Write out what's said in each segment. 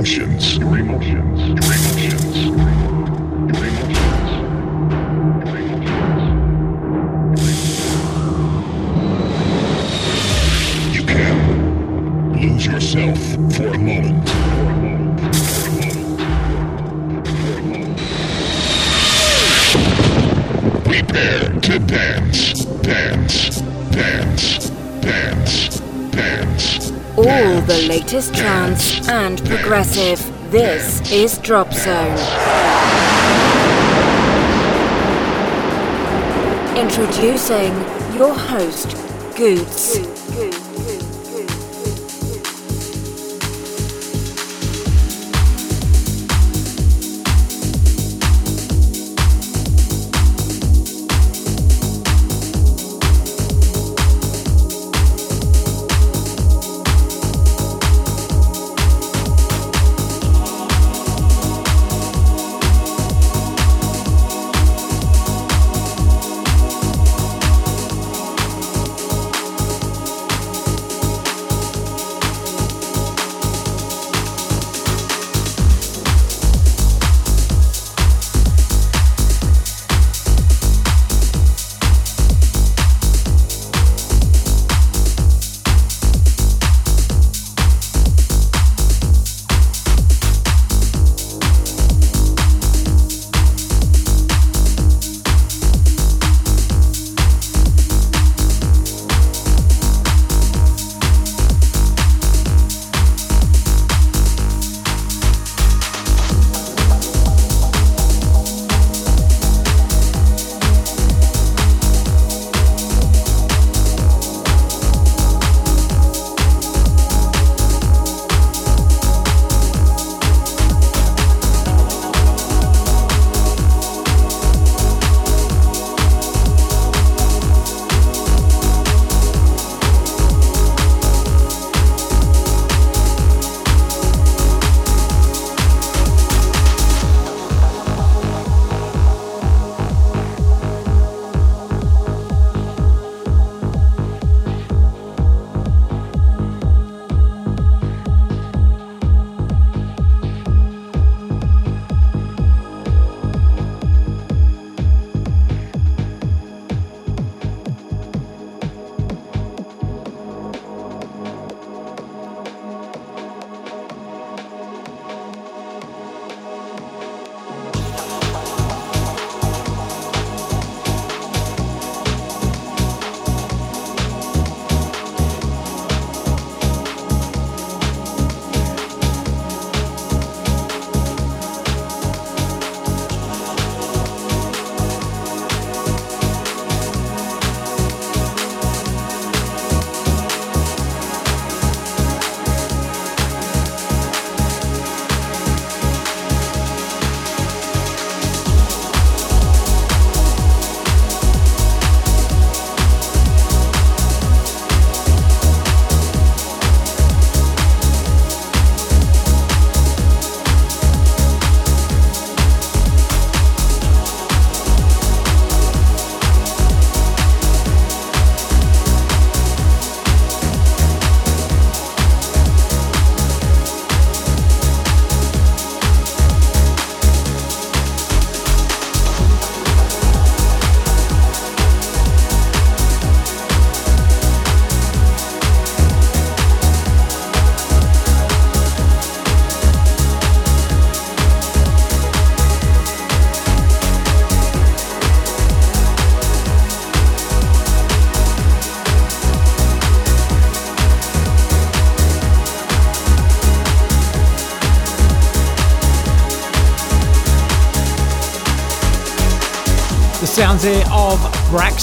emotions. Your emotions. Latest trance and progressive. This is Drop Zone. Introducing your host, Goots.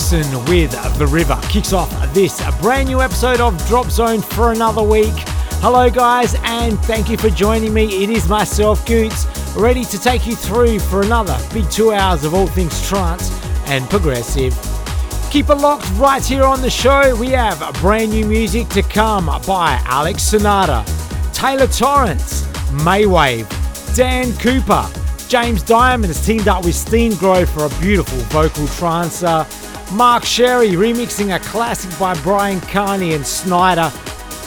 Braxton with The River kicks off this brand new episode of Drop Zone for another week. Hello, guys, and thank you for joining me. It is myself, Goots, ready to take you through for another big two hours of all things trance and progressive. Keep it locked right here on the show. We have brand new music to come by Alex Sonata, Taylor Torrence, Maywave, Dan Cooper, James Diamond has teamed up with Steengrove for a beautiful vocal trancer. Mark Sherry remixing a classic by Bryan Kearney and Snyder.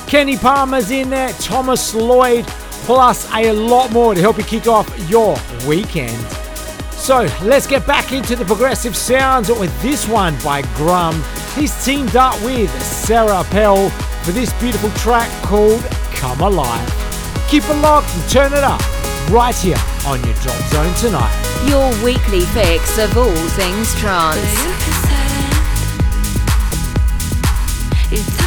Kenny Palmer's in there, Thomas Lloyd, plus a lot more to help you kick off your weekend. So let's get back into the progressive sounds with this one by Grum. He's teamed up with Sarah Pell for this beautiful track called Come Alive. Keep it locked and turn it up right here on your Drop Zone tonight. Your weekly fix of all things trance. You're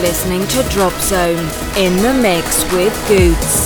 listening to Drop Zone in the mix with Goots.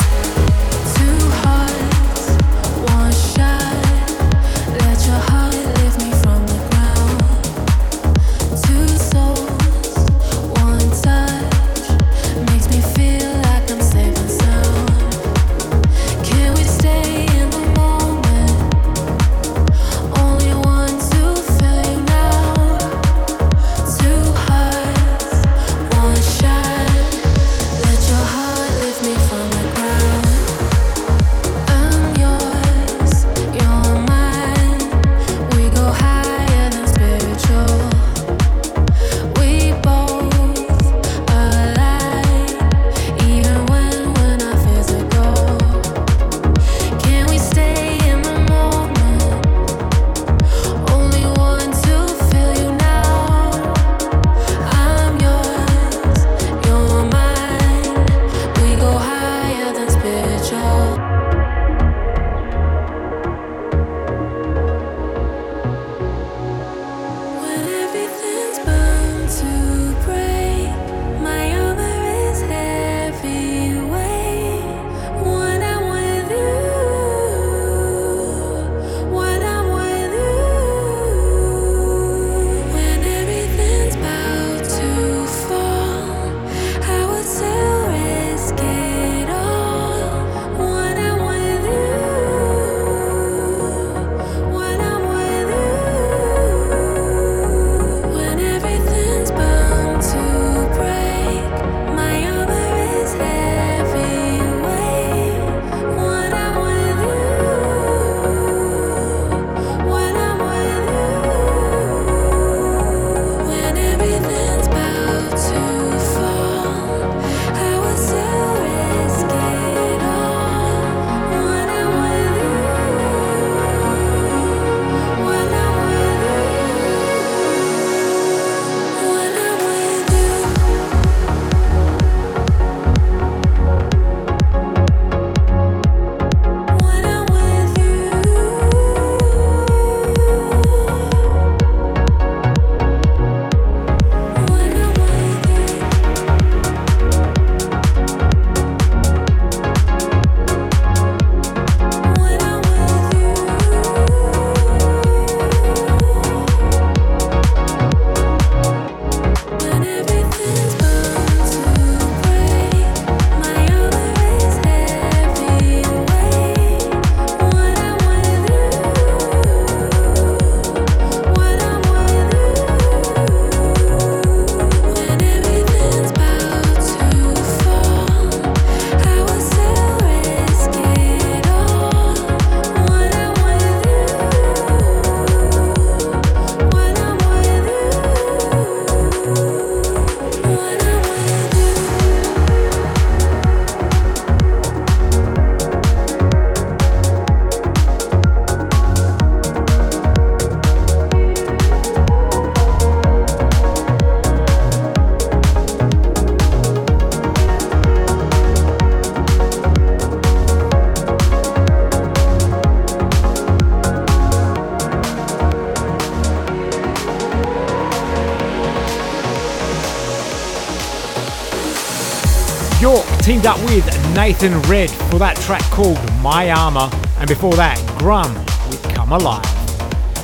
Nathan Red for that track called My Armor, and before that, Grum with Come Alive.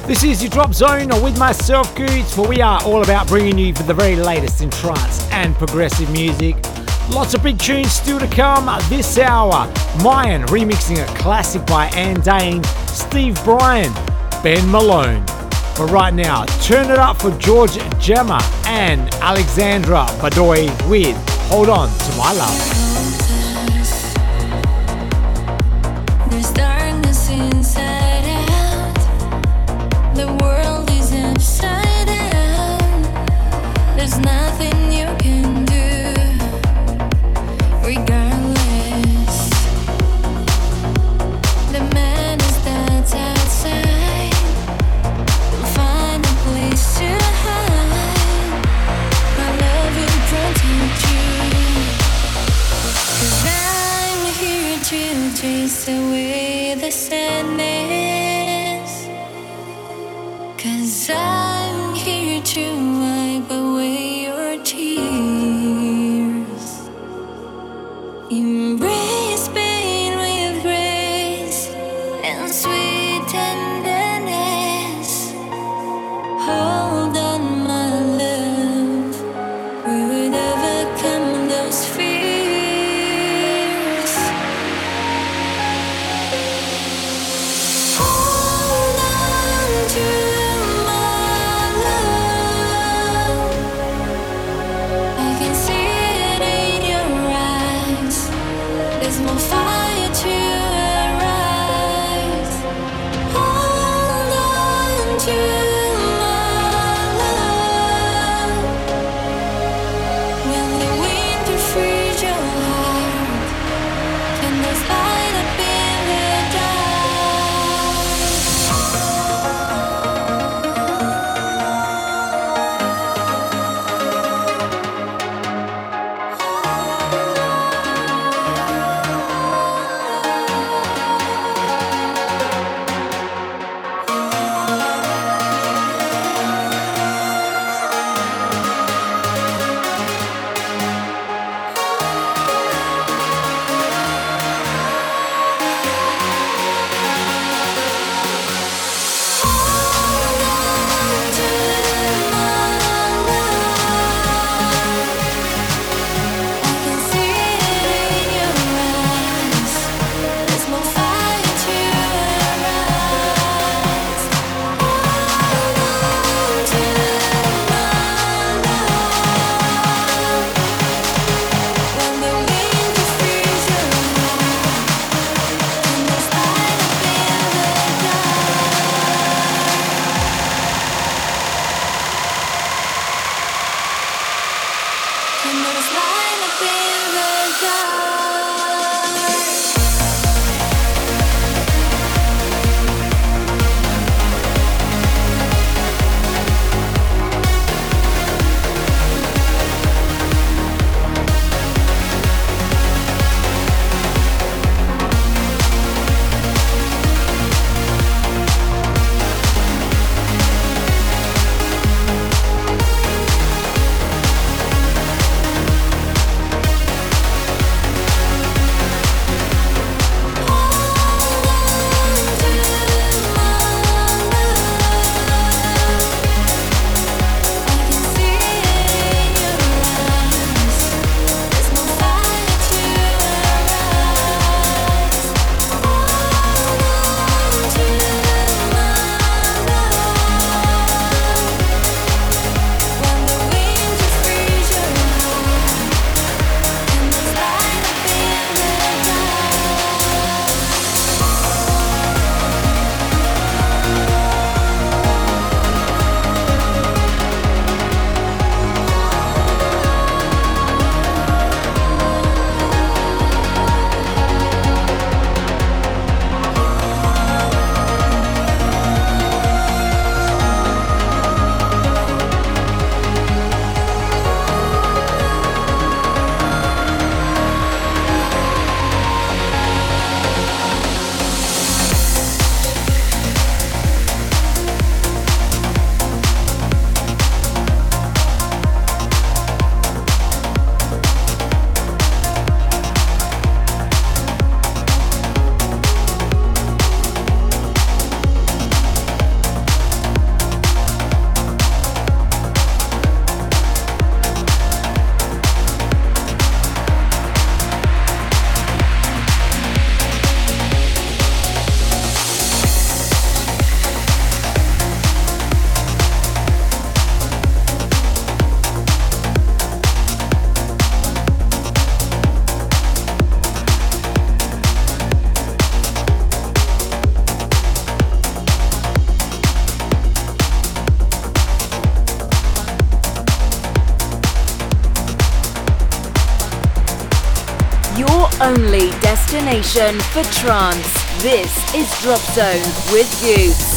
This is your Drop Zone with myself, Goots, where we are all about bringing you the very latest in trance and progressive music. Lots of big tunes still to come this hour. Mayan remixing a classic by Andain, Steve Brian, Ben Malone. But right now, turn it up for George Gemma and Alexandra Badoi with Hold On to My Love. Destination for trance. This is Drop Zone with Goots.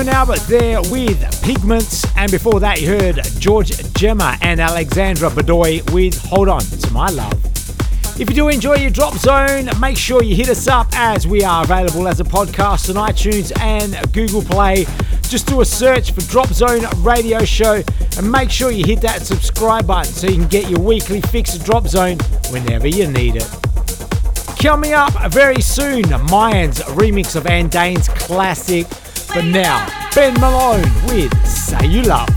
Kyau Albert there with Pigments, and before that you heard George Gemma and Alexandra Badoi with Hold On to My Love. If you do enjoy your Drop Zone, make sure you hit us up as we are available as a podcast on iTunes and Google Play. Just do a search for Drop Zone Radio Show and make sure you hit that subscribe button so you can get your weekly fix of Drop Zone whenever you need it. Coming up very soon, Mayans remix of Andain's classic. But now, Ben Malone with Say You Love.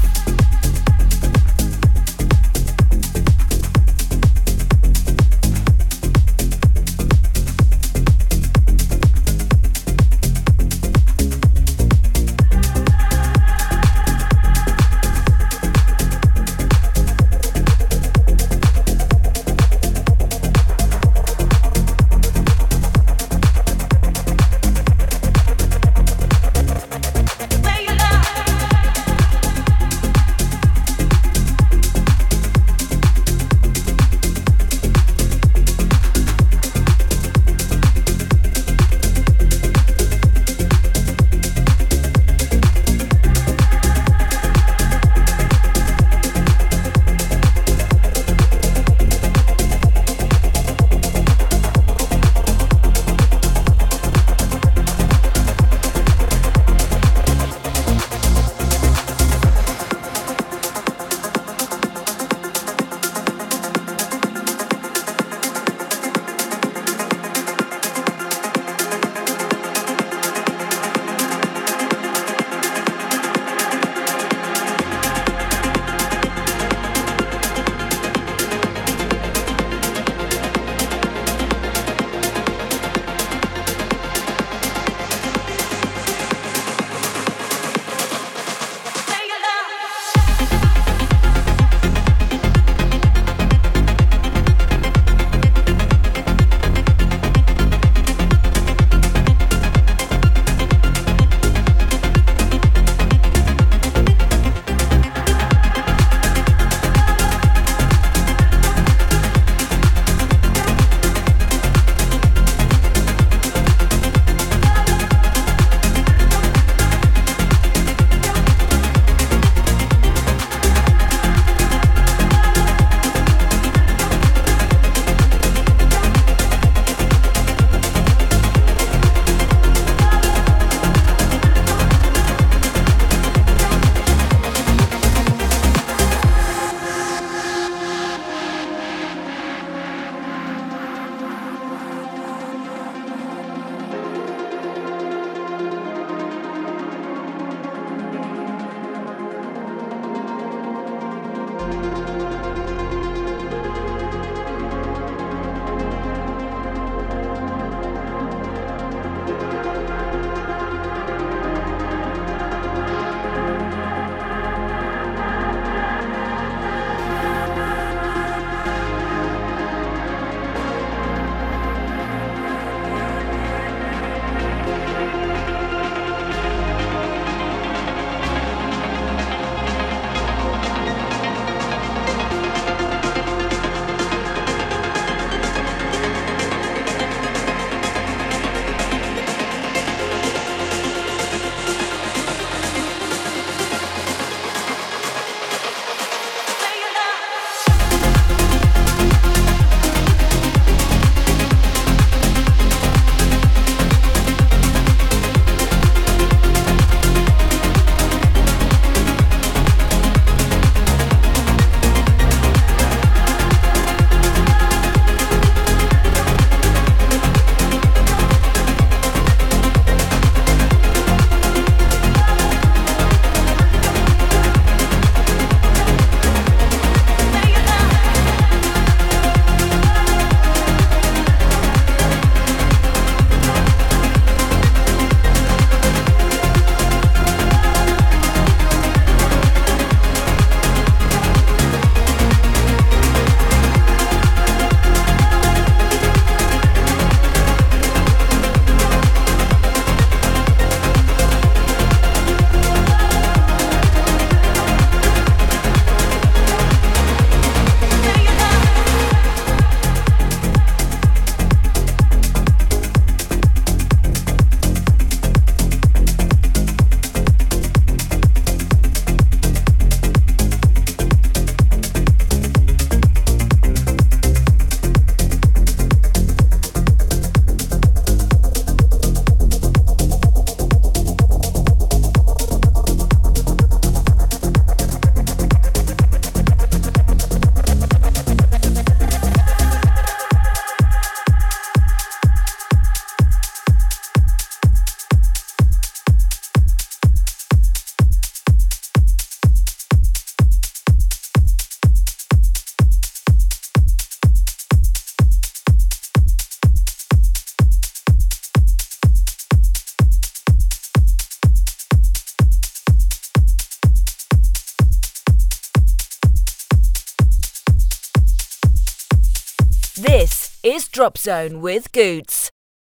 Drop Zone with Goots.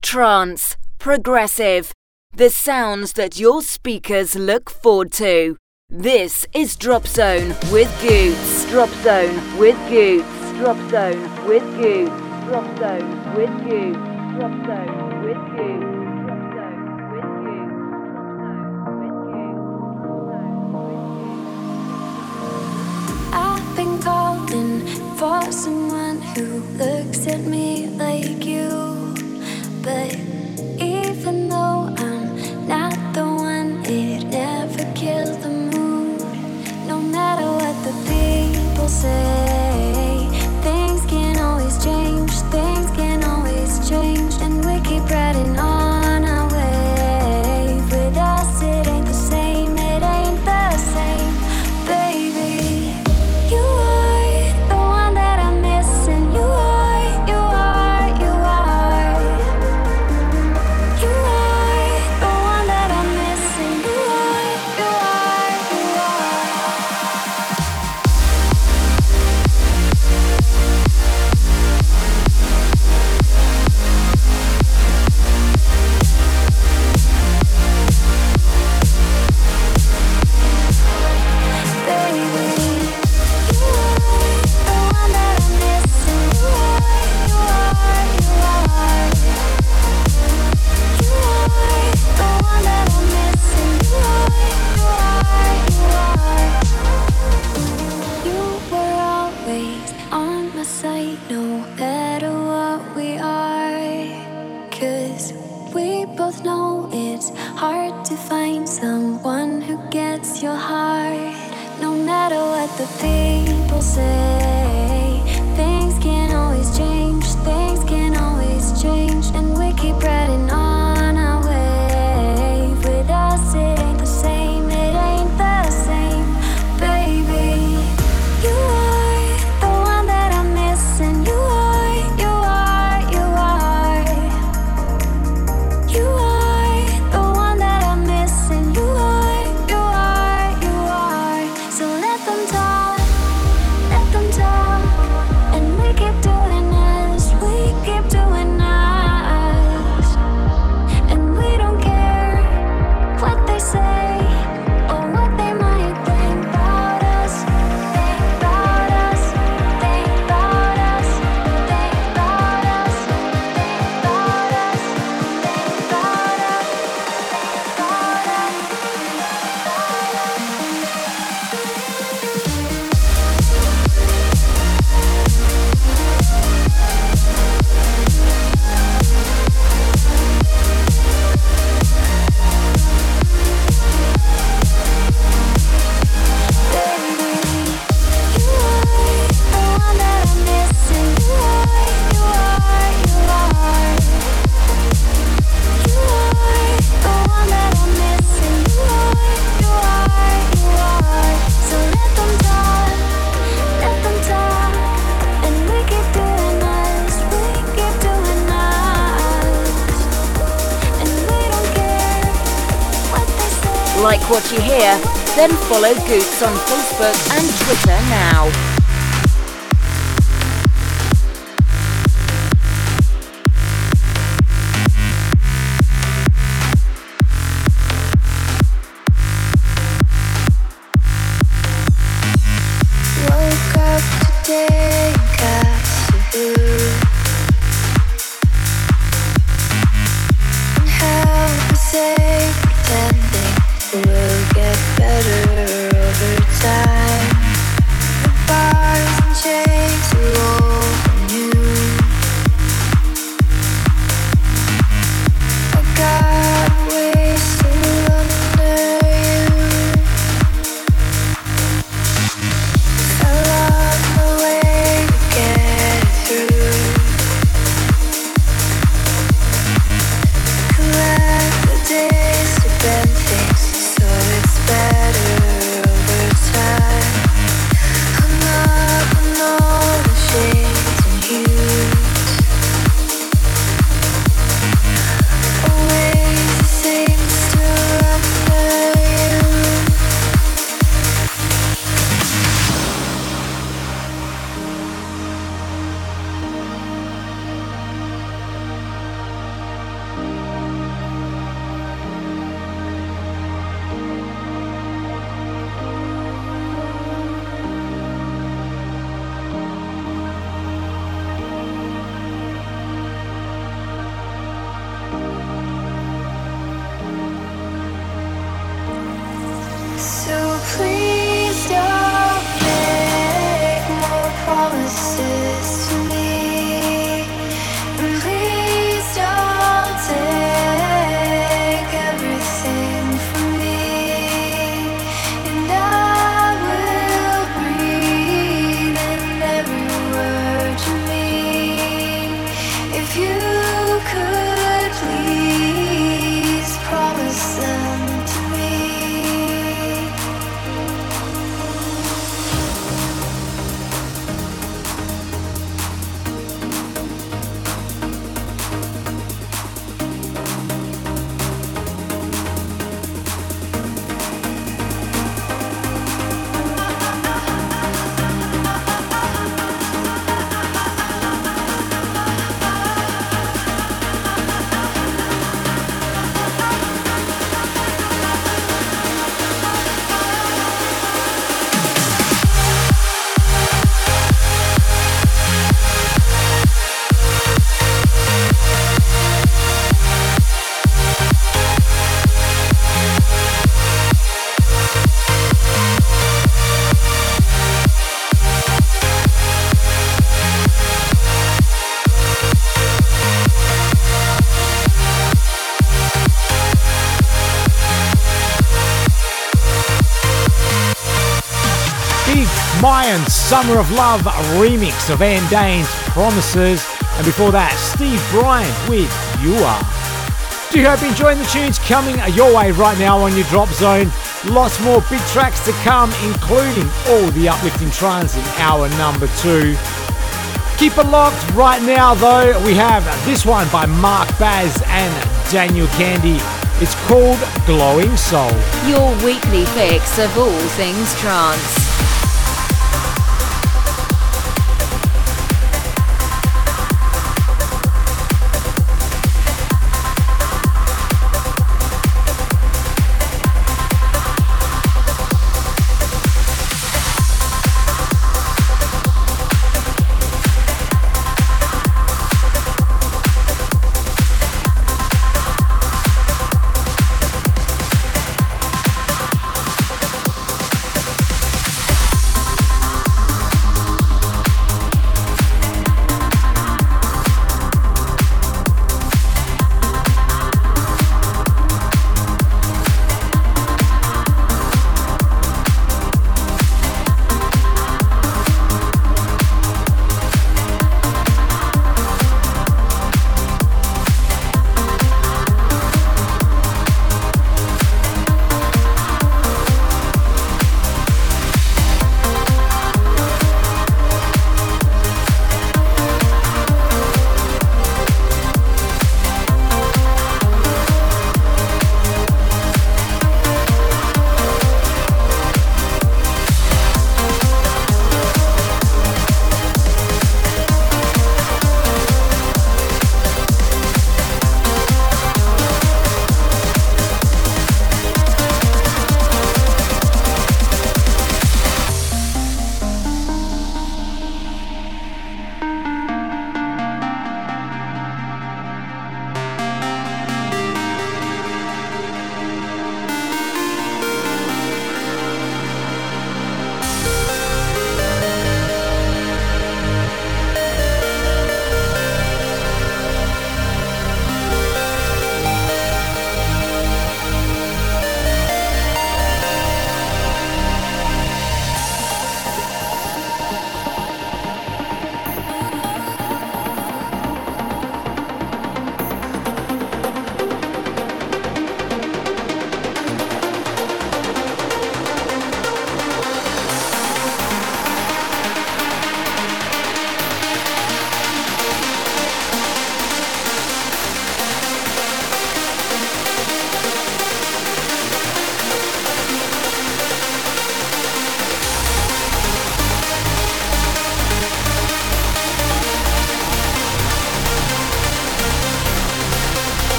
Trance, progressive, the sounds that your speakers look forward to. This is Drop Zone with Goots. Drop Zone with Goots. Drop Zone with Goots. Drop Zone with Goots. Drop Zone with Goots. Someone who looks at me like you. But even though I'm not the one, it never kills the mood. No matter what the people say, things can always change, things can always change, and we keep riding on. What then follow Goots on Facebook and Twitter now. And Summer of Love remix of Andain's Promises. And before that, Steve Brian with You Are. Do hope you're enjoying the tunes coming your way right now on your drop zone. Lots more big tracks to come, including all the uplifting trance in hour number two. Keep it locked right now, though. We have this one by Mark Baz and Daniel Kandi. It's called Glowing Soul. Your weekly fix of all things trance.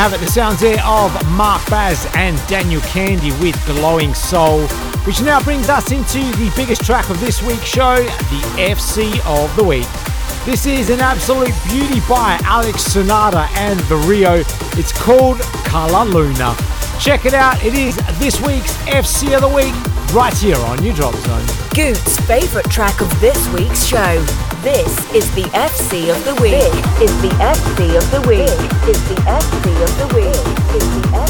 Have it, the sounds there of Mark Baz and Daniel Kandi with Glowing Soul, which now brings us into the biggest track of this week's show, the FC of the Week. This is an absolute beauty by Alex Sonata and the Rio. It's called Color Luna. Check it out, it is this week's FC of the Week, right here on your Drop Zone. Goot's favourite track of this week's show. This is the FC of the week. This is the FC of the week. This is the FC of the week. Is the FC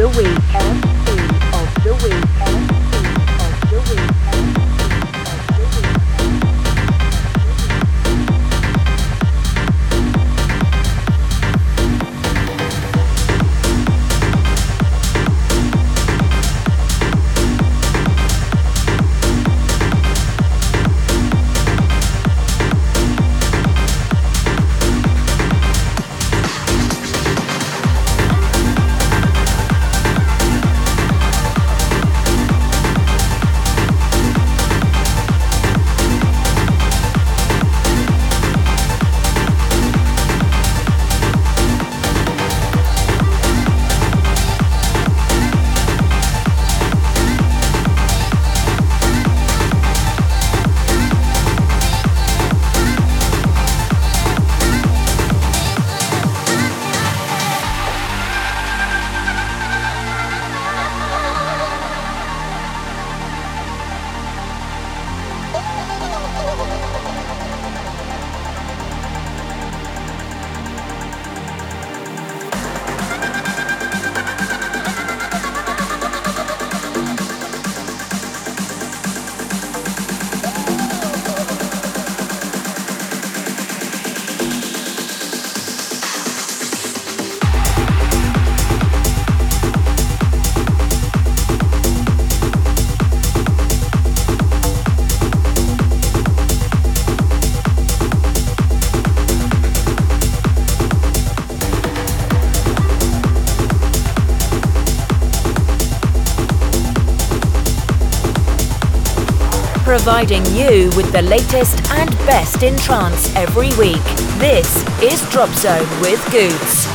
the week. Providing you with the latest and best in trance every week. This is Drop Zone with Goots.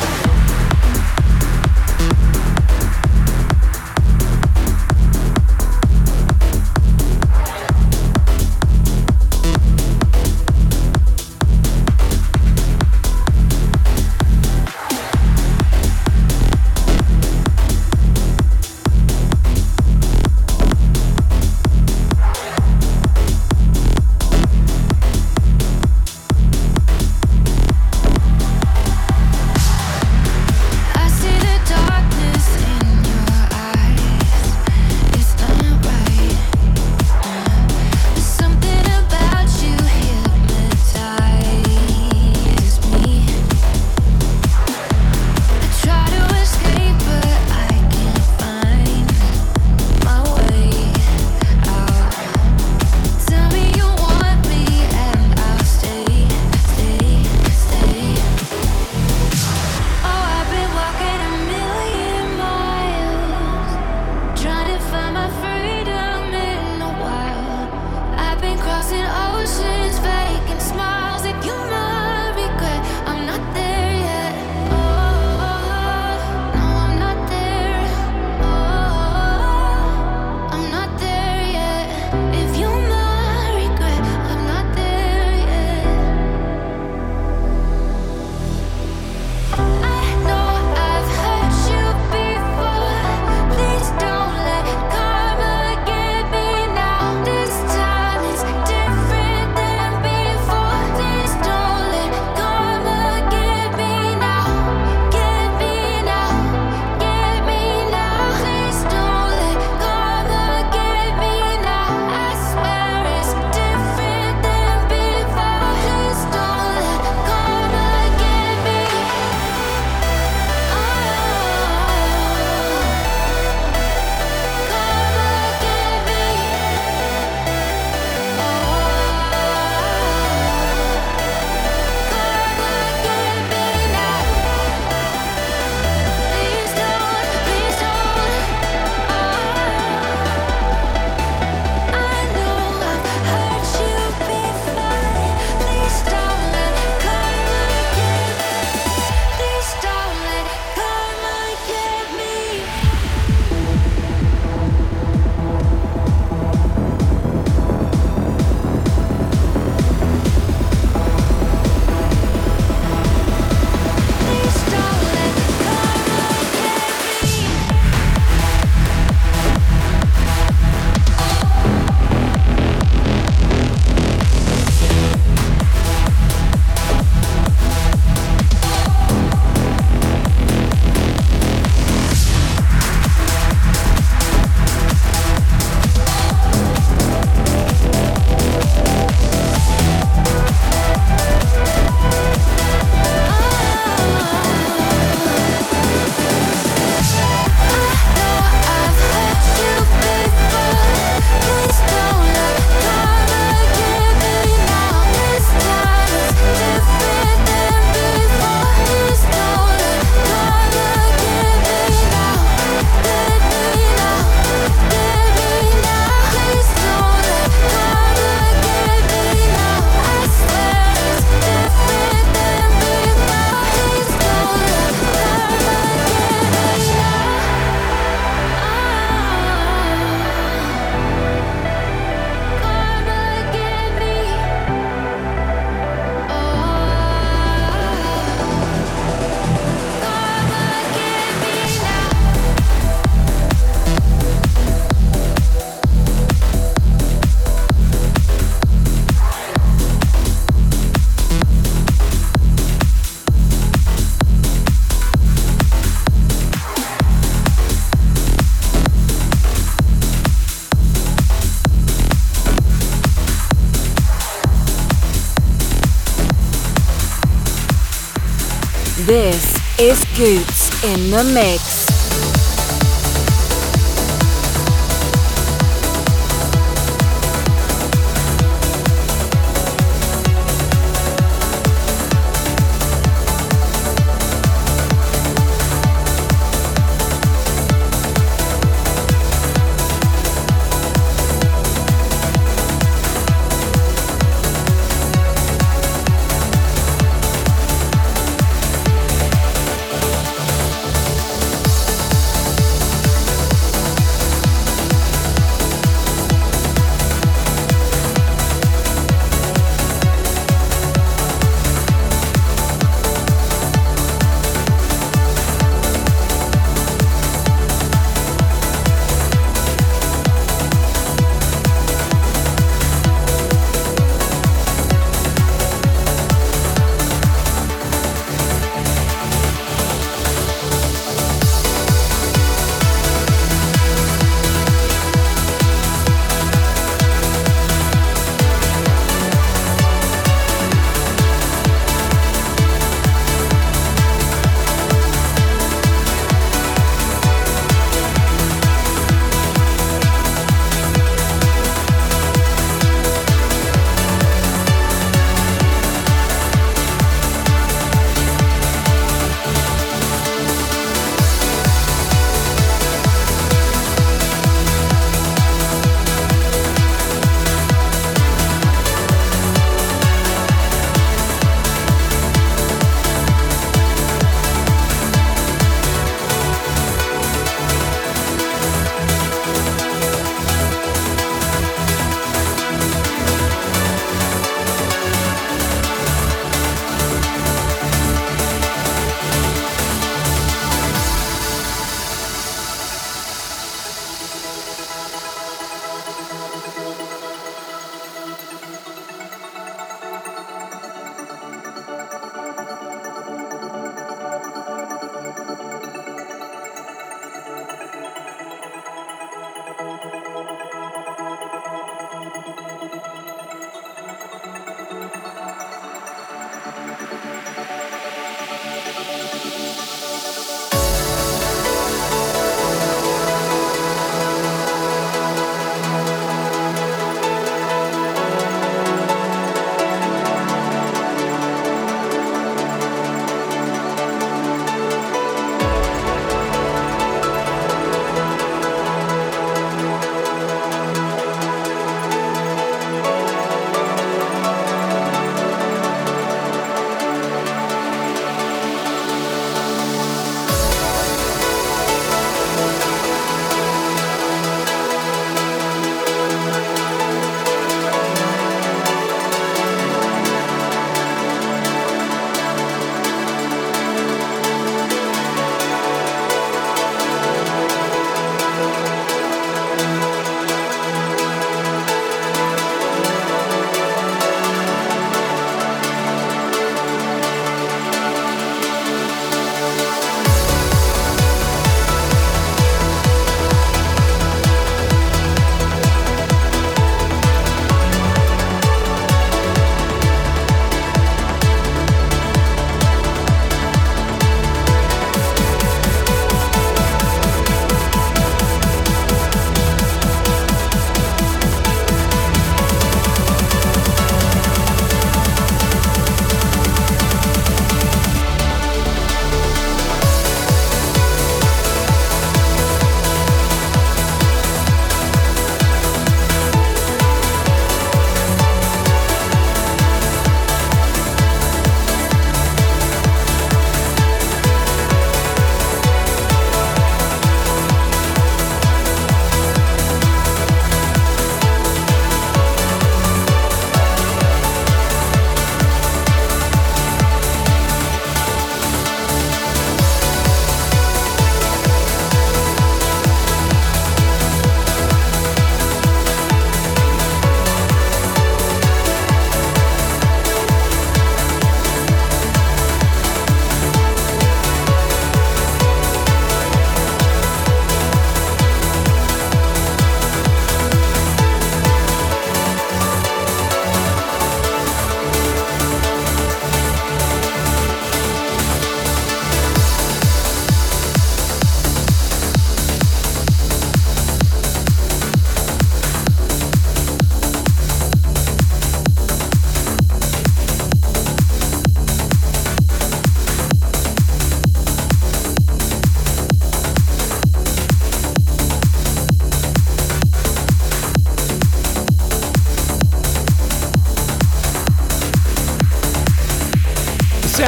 In the Mix.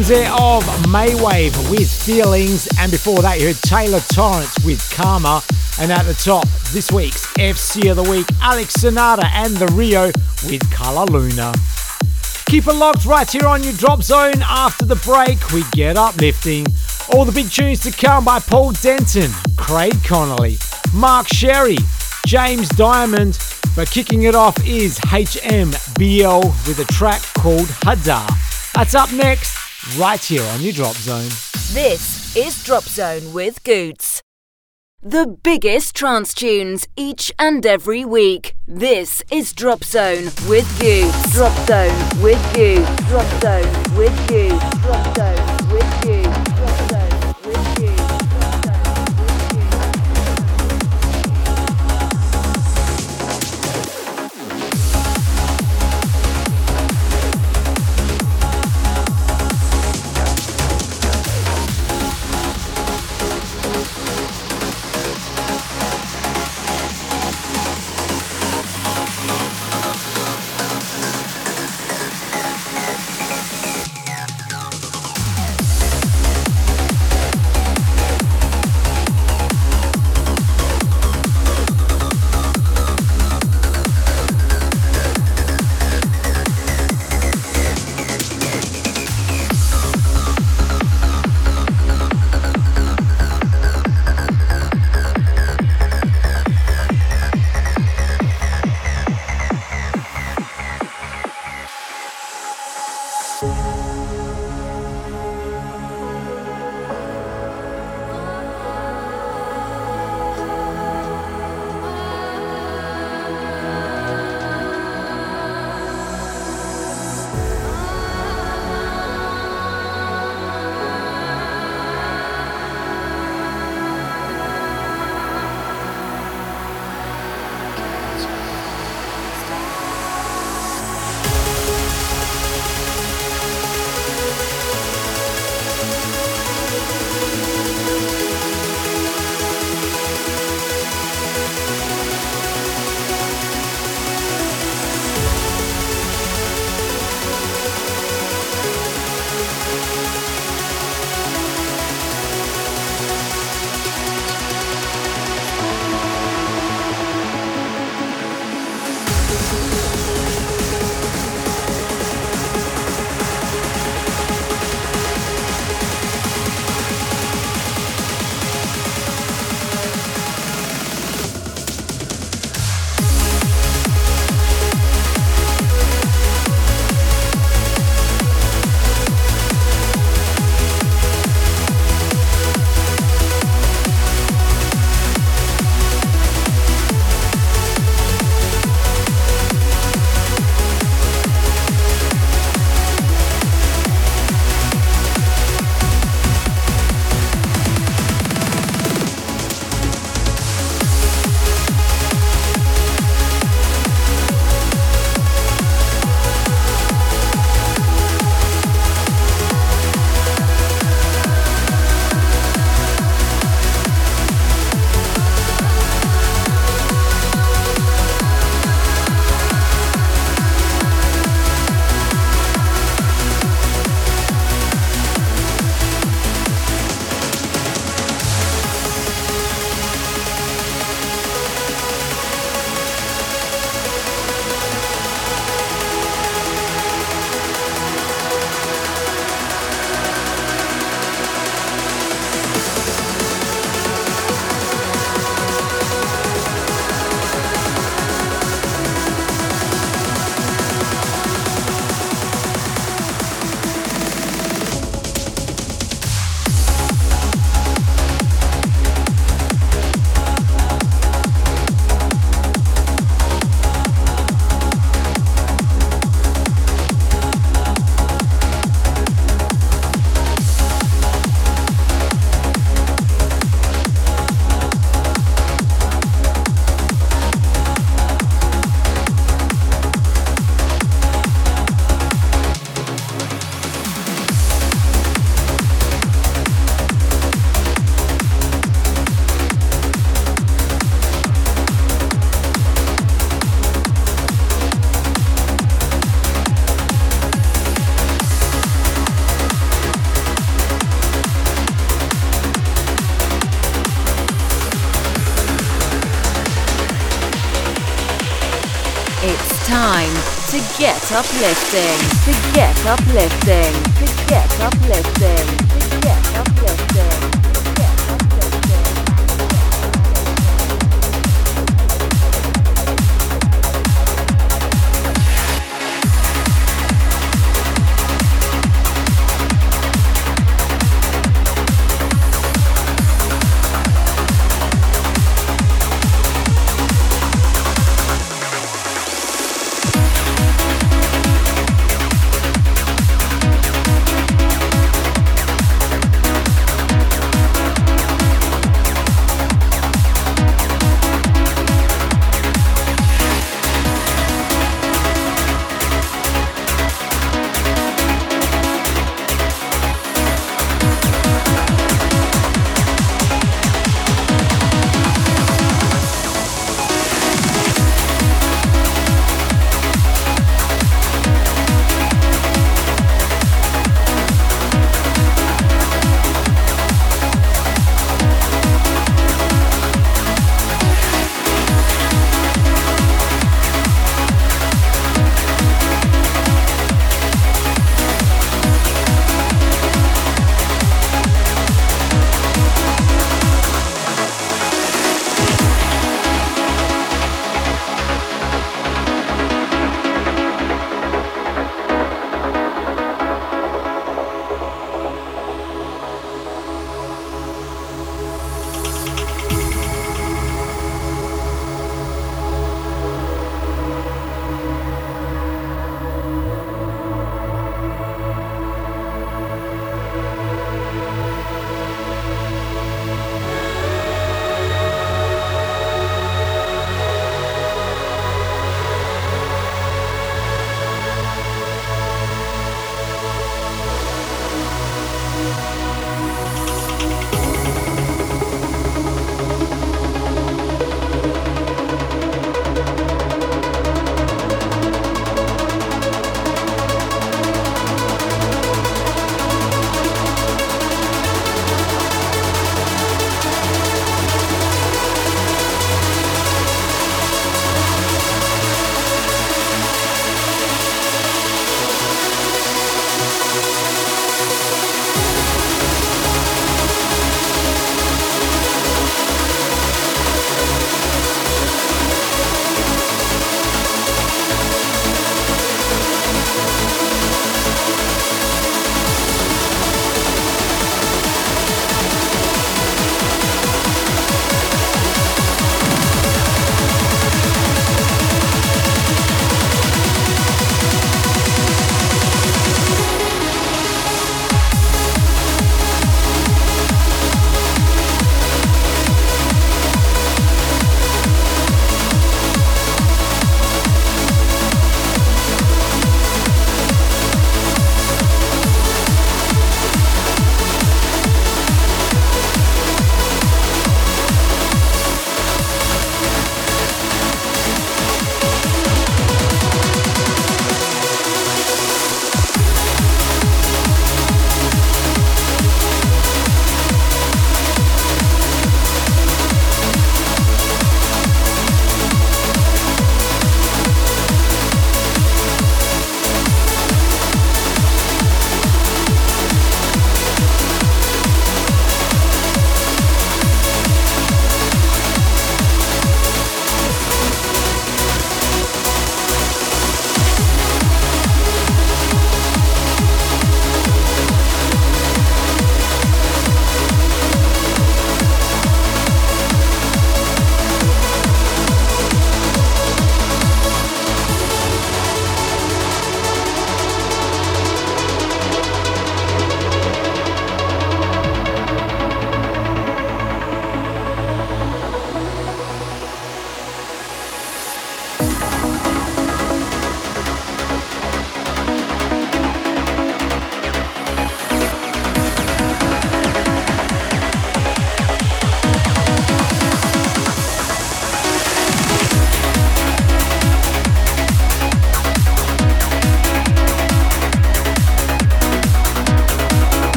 Sounds there of Maywave with Feelings, and before that you heard Taylor Torrence with Karma, and at the top this week's FC of the Week, Alex Sonata and the Rio with Color Luna. Keep it locked right here on your drop zone. After the break, we get uplifting. All the big tunes to come by Paul Denton, Craig Connolly, Mark Sherry, James Diamond. But kicking it off is HMBL with a track called Hadar. That's up next, right here on your Drop Zone. This is Drop Zone with Goots. The biggest trance tunes each and every week. This is Drop Zone with Goots. Drop Zone with Goots. Drop Zone with Goots. Drop Zone with Goots. Uplifting, to get uplifting, to get uplifting,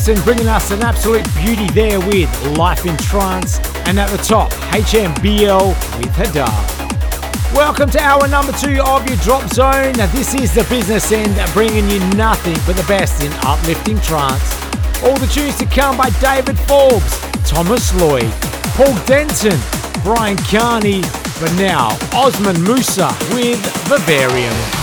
Braxton bringing us an absolute beauty there with Life in Trance, and at the top, HMBL with Hadar. Welcome to hour number two of your Drop Zone. This is the business end, bringing you nothing but the best in uplifting trance. All the tunes to come by David Forbes, Thomas Lloyd, Paul Denton, Bryan Kearney, but now Osman Musa with Vivarium.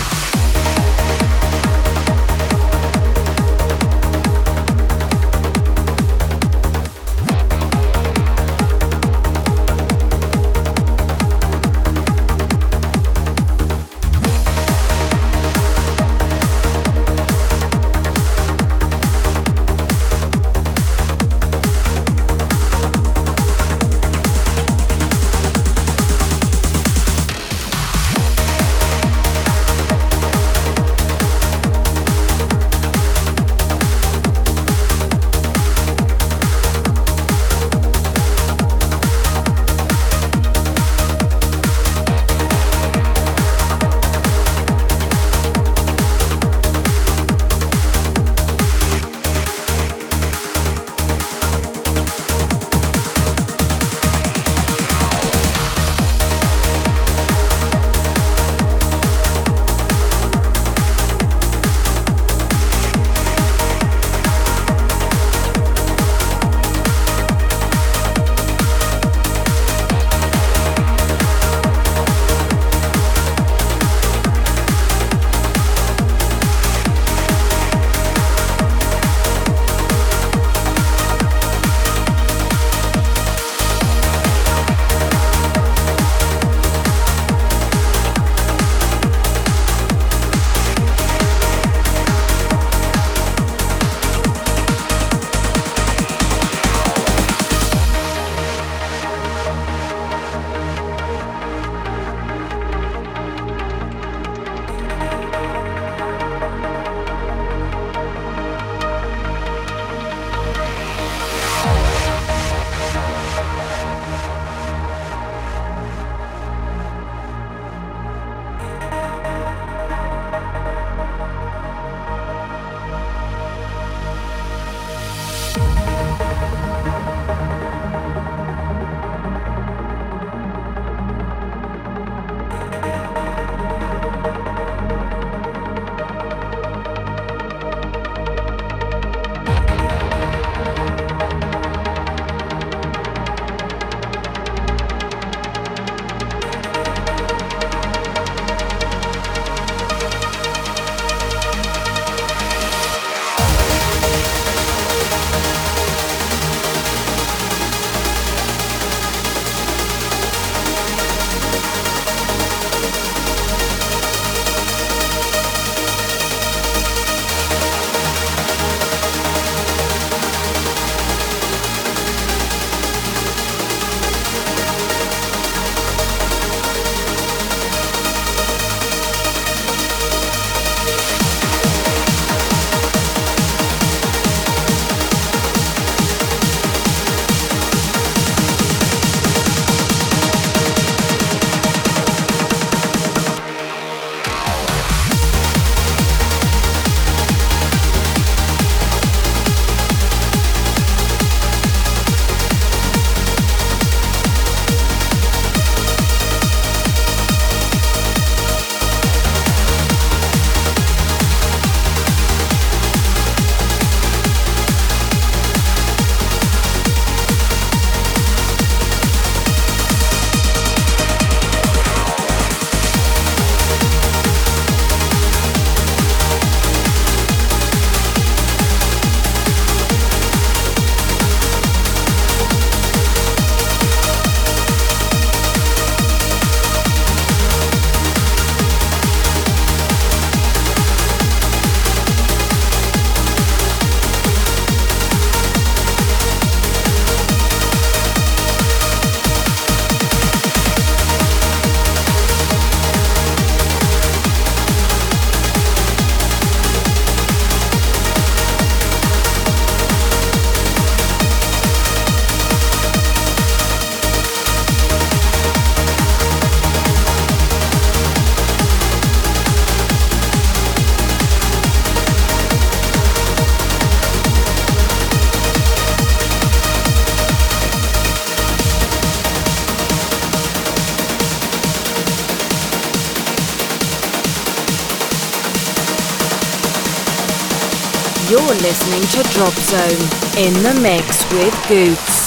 Listening to Drop Zone in the mix with Goots.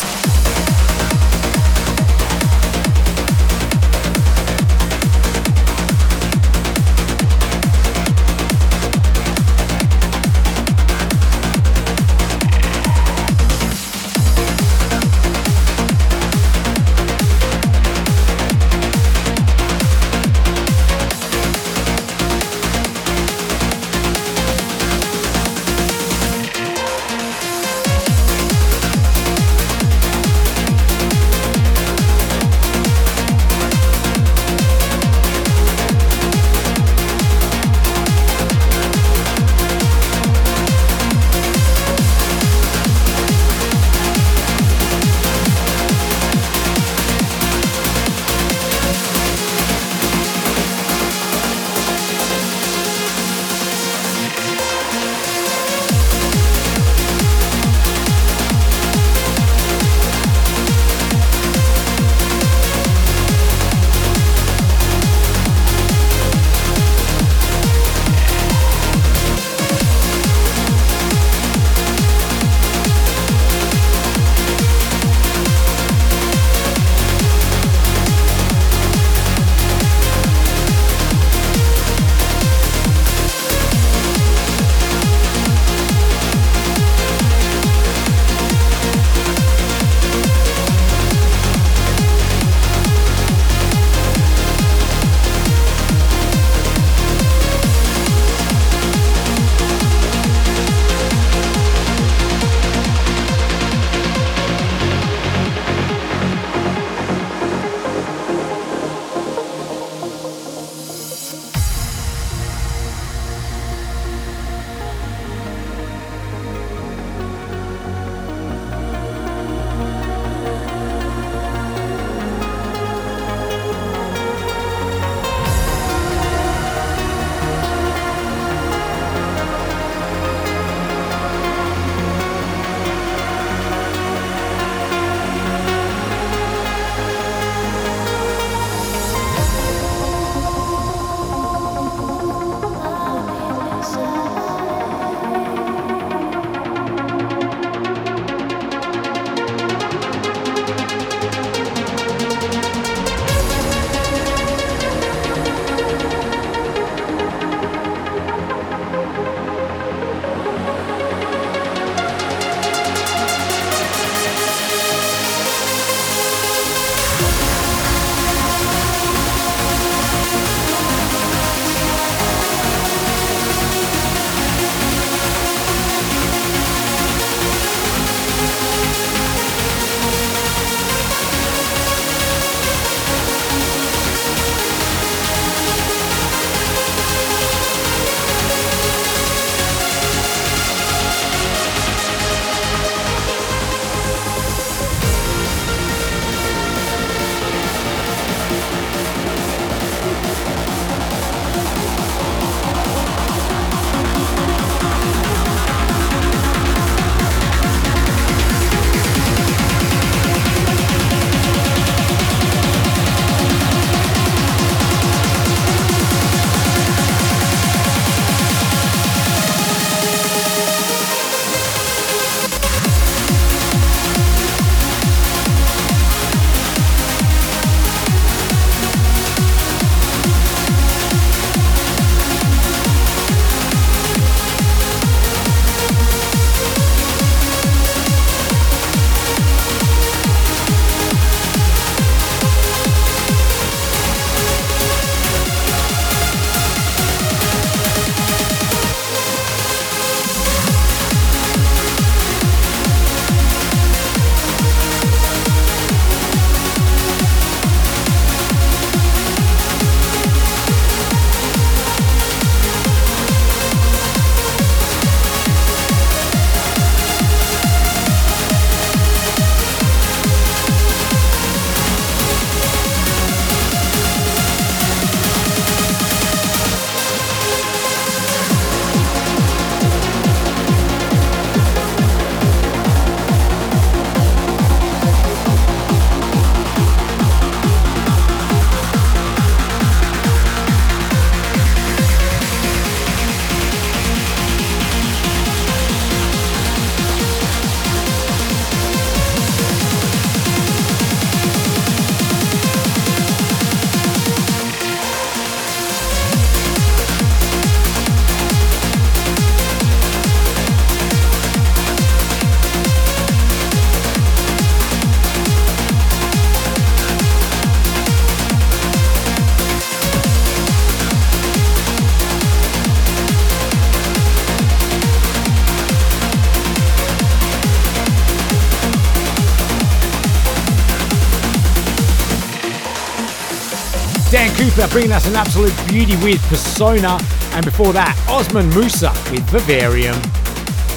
Bringing us an absolute beauty with Persona, and before that, Osman Musa with Vivarium.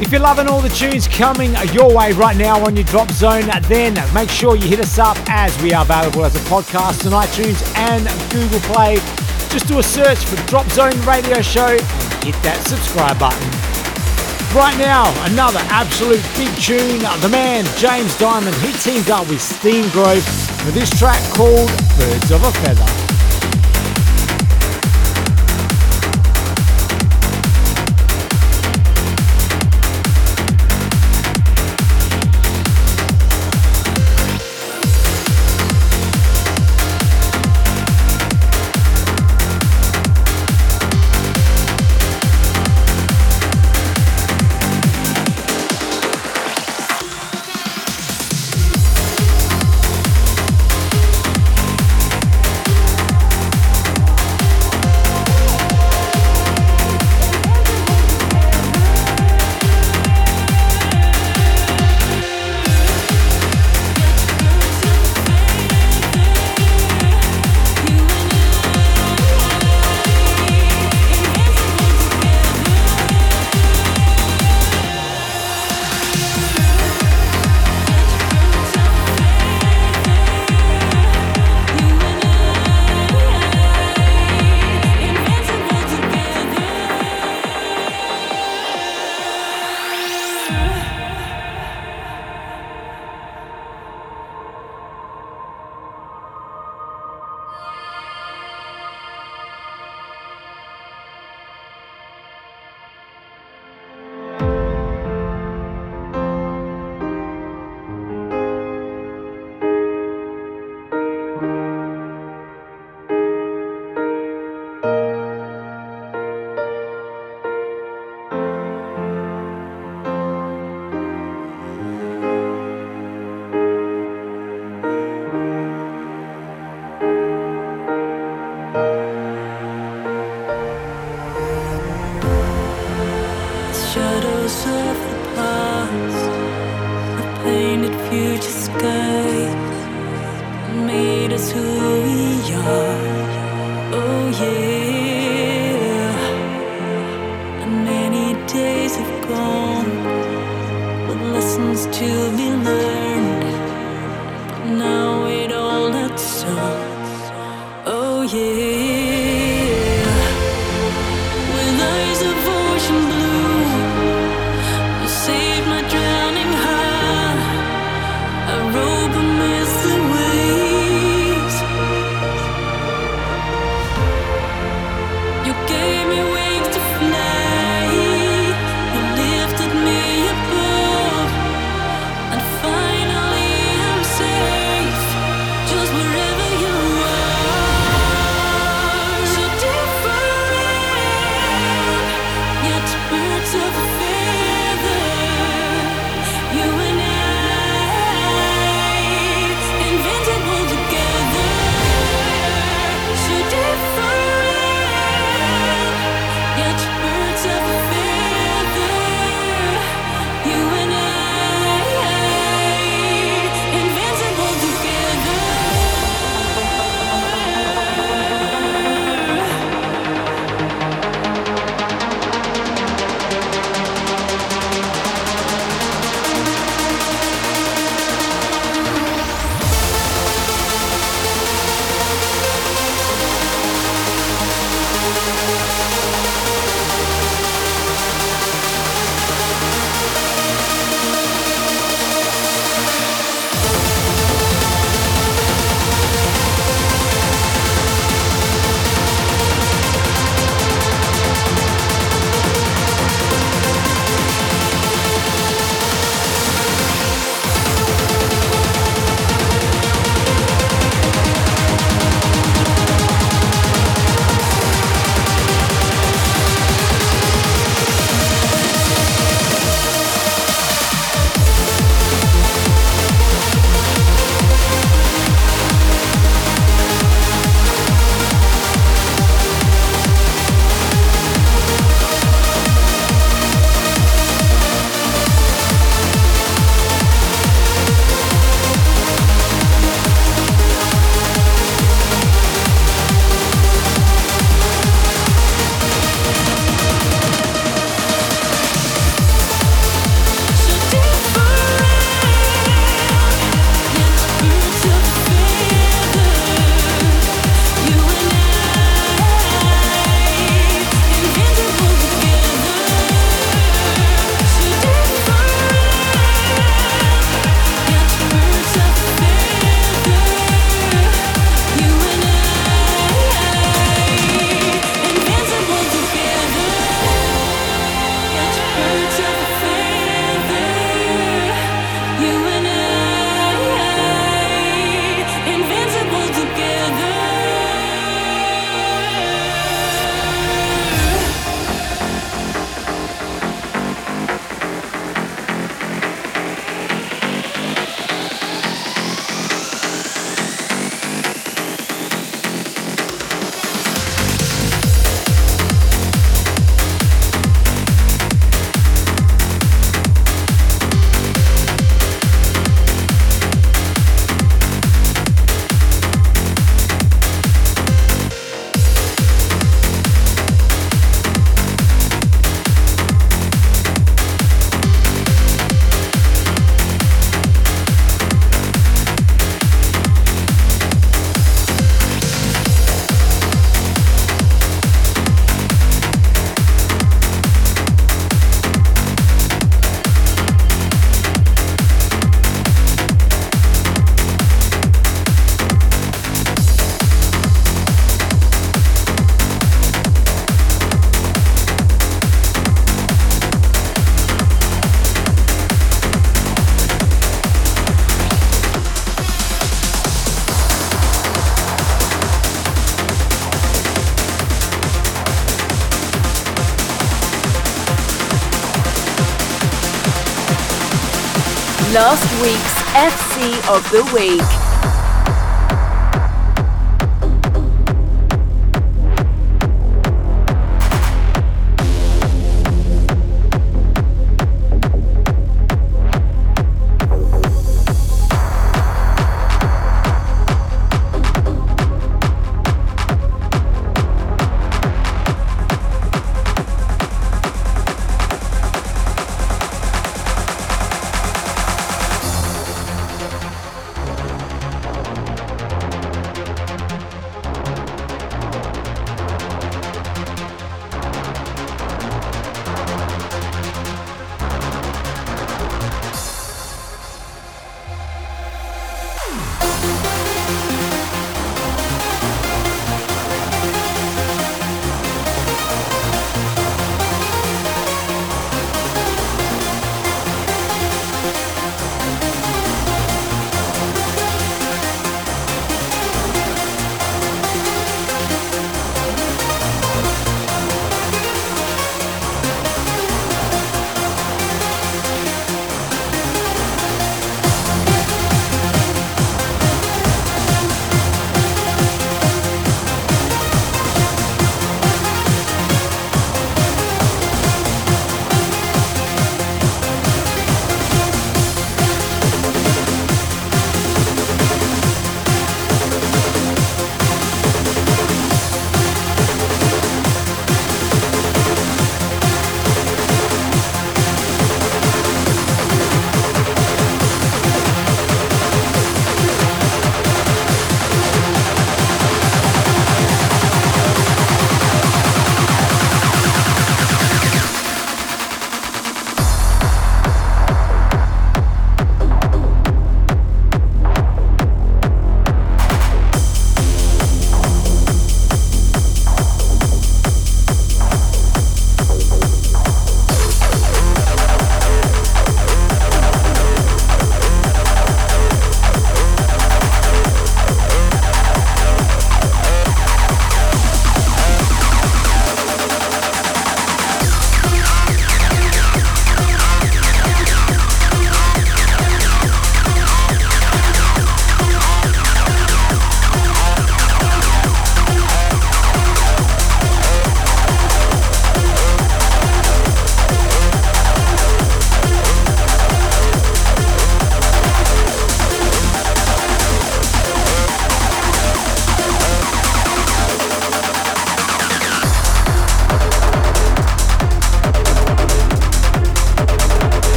If you're loving all the tunes coming your way right now on your Drop Zone, then make sure you hit us up as we are available as a podcast on iTunes and Google Play. Just do a search for Drop Zone Radio Show and hit that subscribe button. Right now, another absolute big tune. The man, James Dymond, he teamed up with Steam Grove for this track called Birds of a Feather. Of the Week.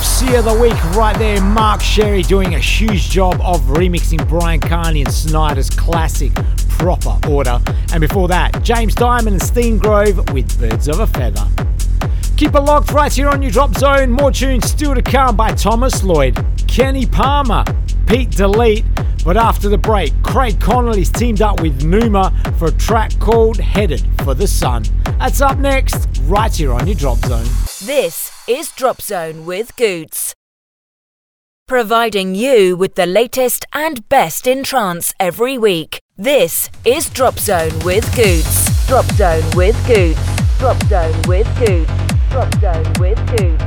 Of the week right there. Mark Sherry doing a huge job of remixing Bryan Kearney and Sneijder's classic Proper Order. And before that, James Dymond and Steen Grove with Birds of a Feather. Keep it locked right here on your drop zone. More tunes still to come by Thomas Lloyd, Kenny Palmer, Pete Delete. But after the break, Craig Connelly's teamed up with Numa for a track called Headed for the Sun. That's up next, right here on your drop zone. This is Drop Zone with Goots. Providing you with the latest and best in trance every week. This is Drop Zone with Goots. Drop Zone with Goots. Drop Zone with Goots. Drop Zone with Goots.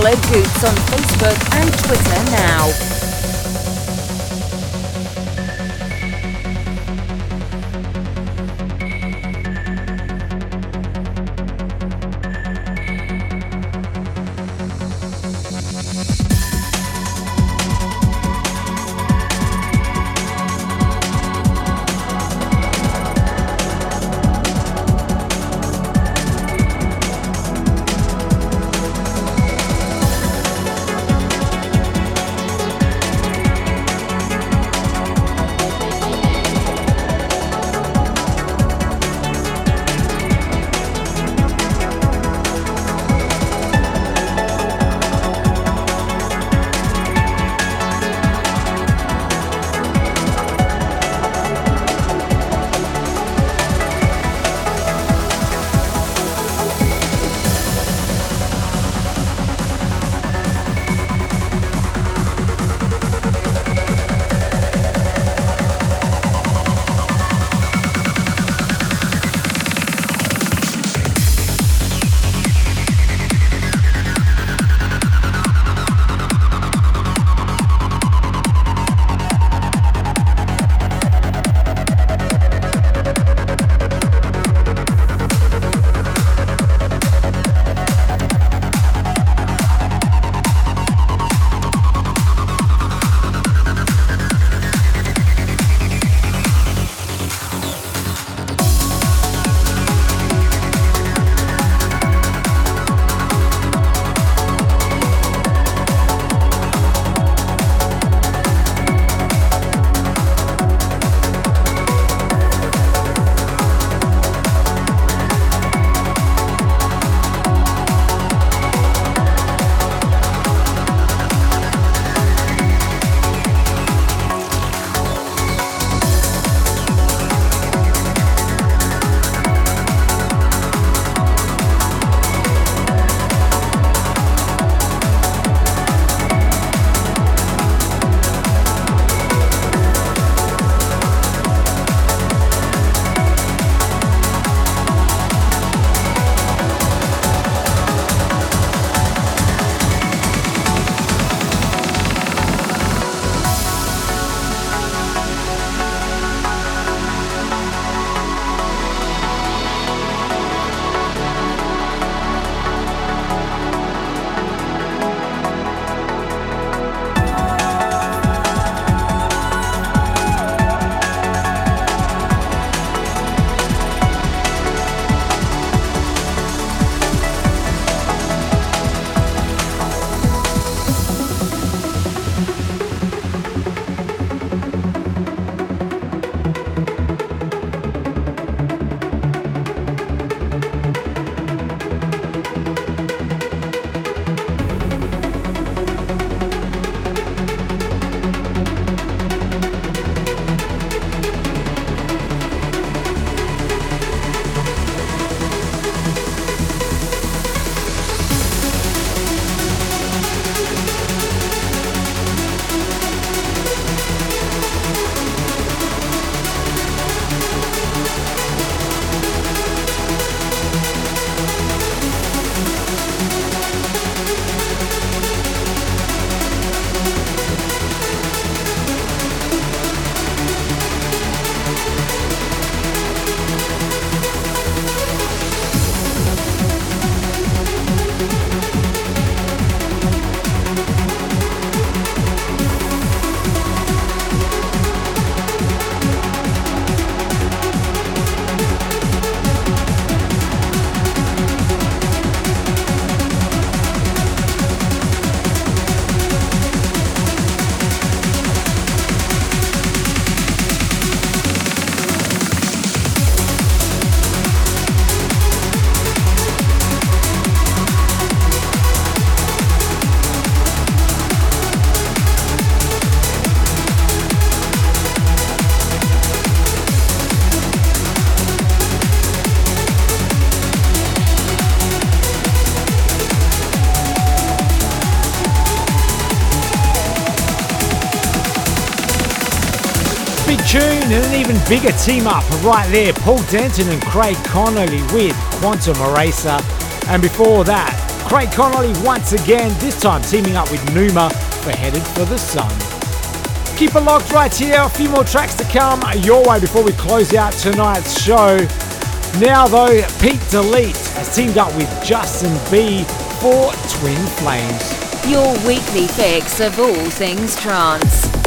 Follow Goots on and an even bigger team up right there. Paul Denton and Craig Connolly with Quantum Eraser. And before that, Craig Connolly once again, this time teaming up with Numa for Headed for the Sun. Keep it locked right here, a few more tracks to come your way before we close out tonight's show. Now, though, Pete Delete has teamed up with Justin B for Twin Flames. Your weekly fix of all things trance.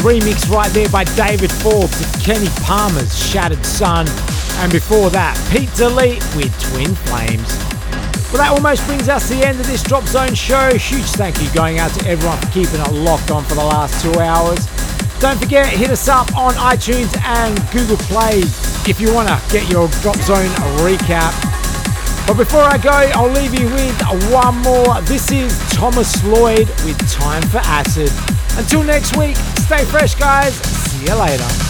Remix right there by David Forbes of Kenny Palmer's Shattered Sun. And before that, Pete Delete with Twin Flames. Well, that almost brings us to the end of this Drop Zone show. Huge thank you going out to everyone for keeping it locked on for the last two hours. Don't forget, hit us up on iTunes and Google Play if you want to get your Drop Zone recap. But before I go, I'll leave you with one more. This is Thomas Lloyd with Time for Acid. Until next week, stay fresh, guys. See you later.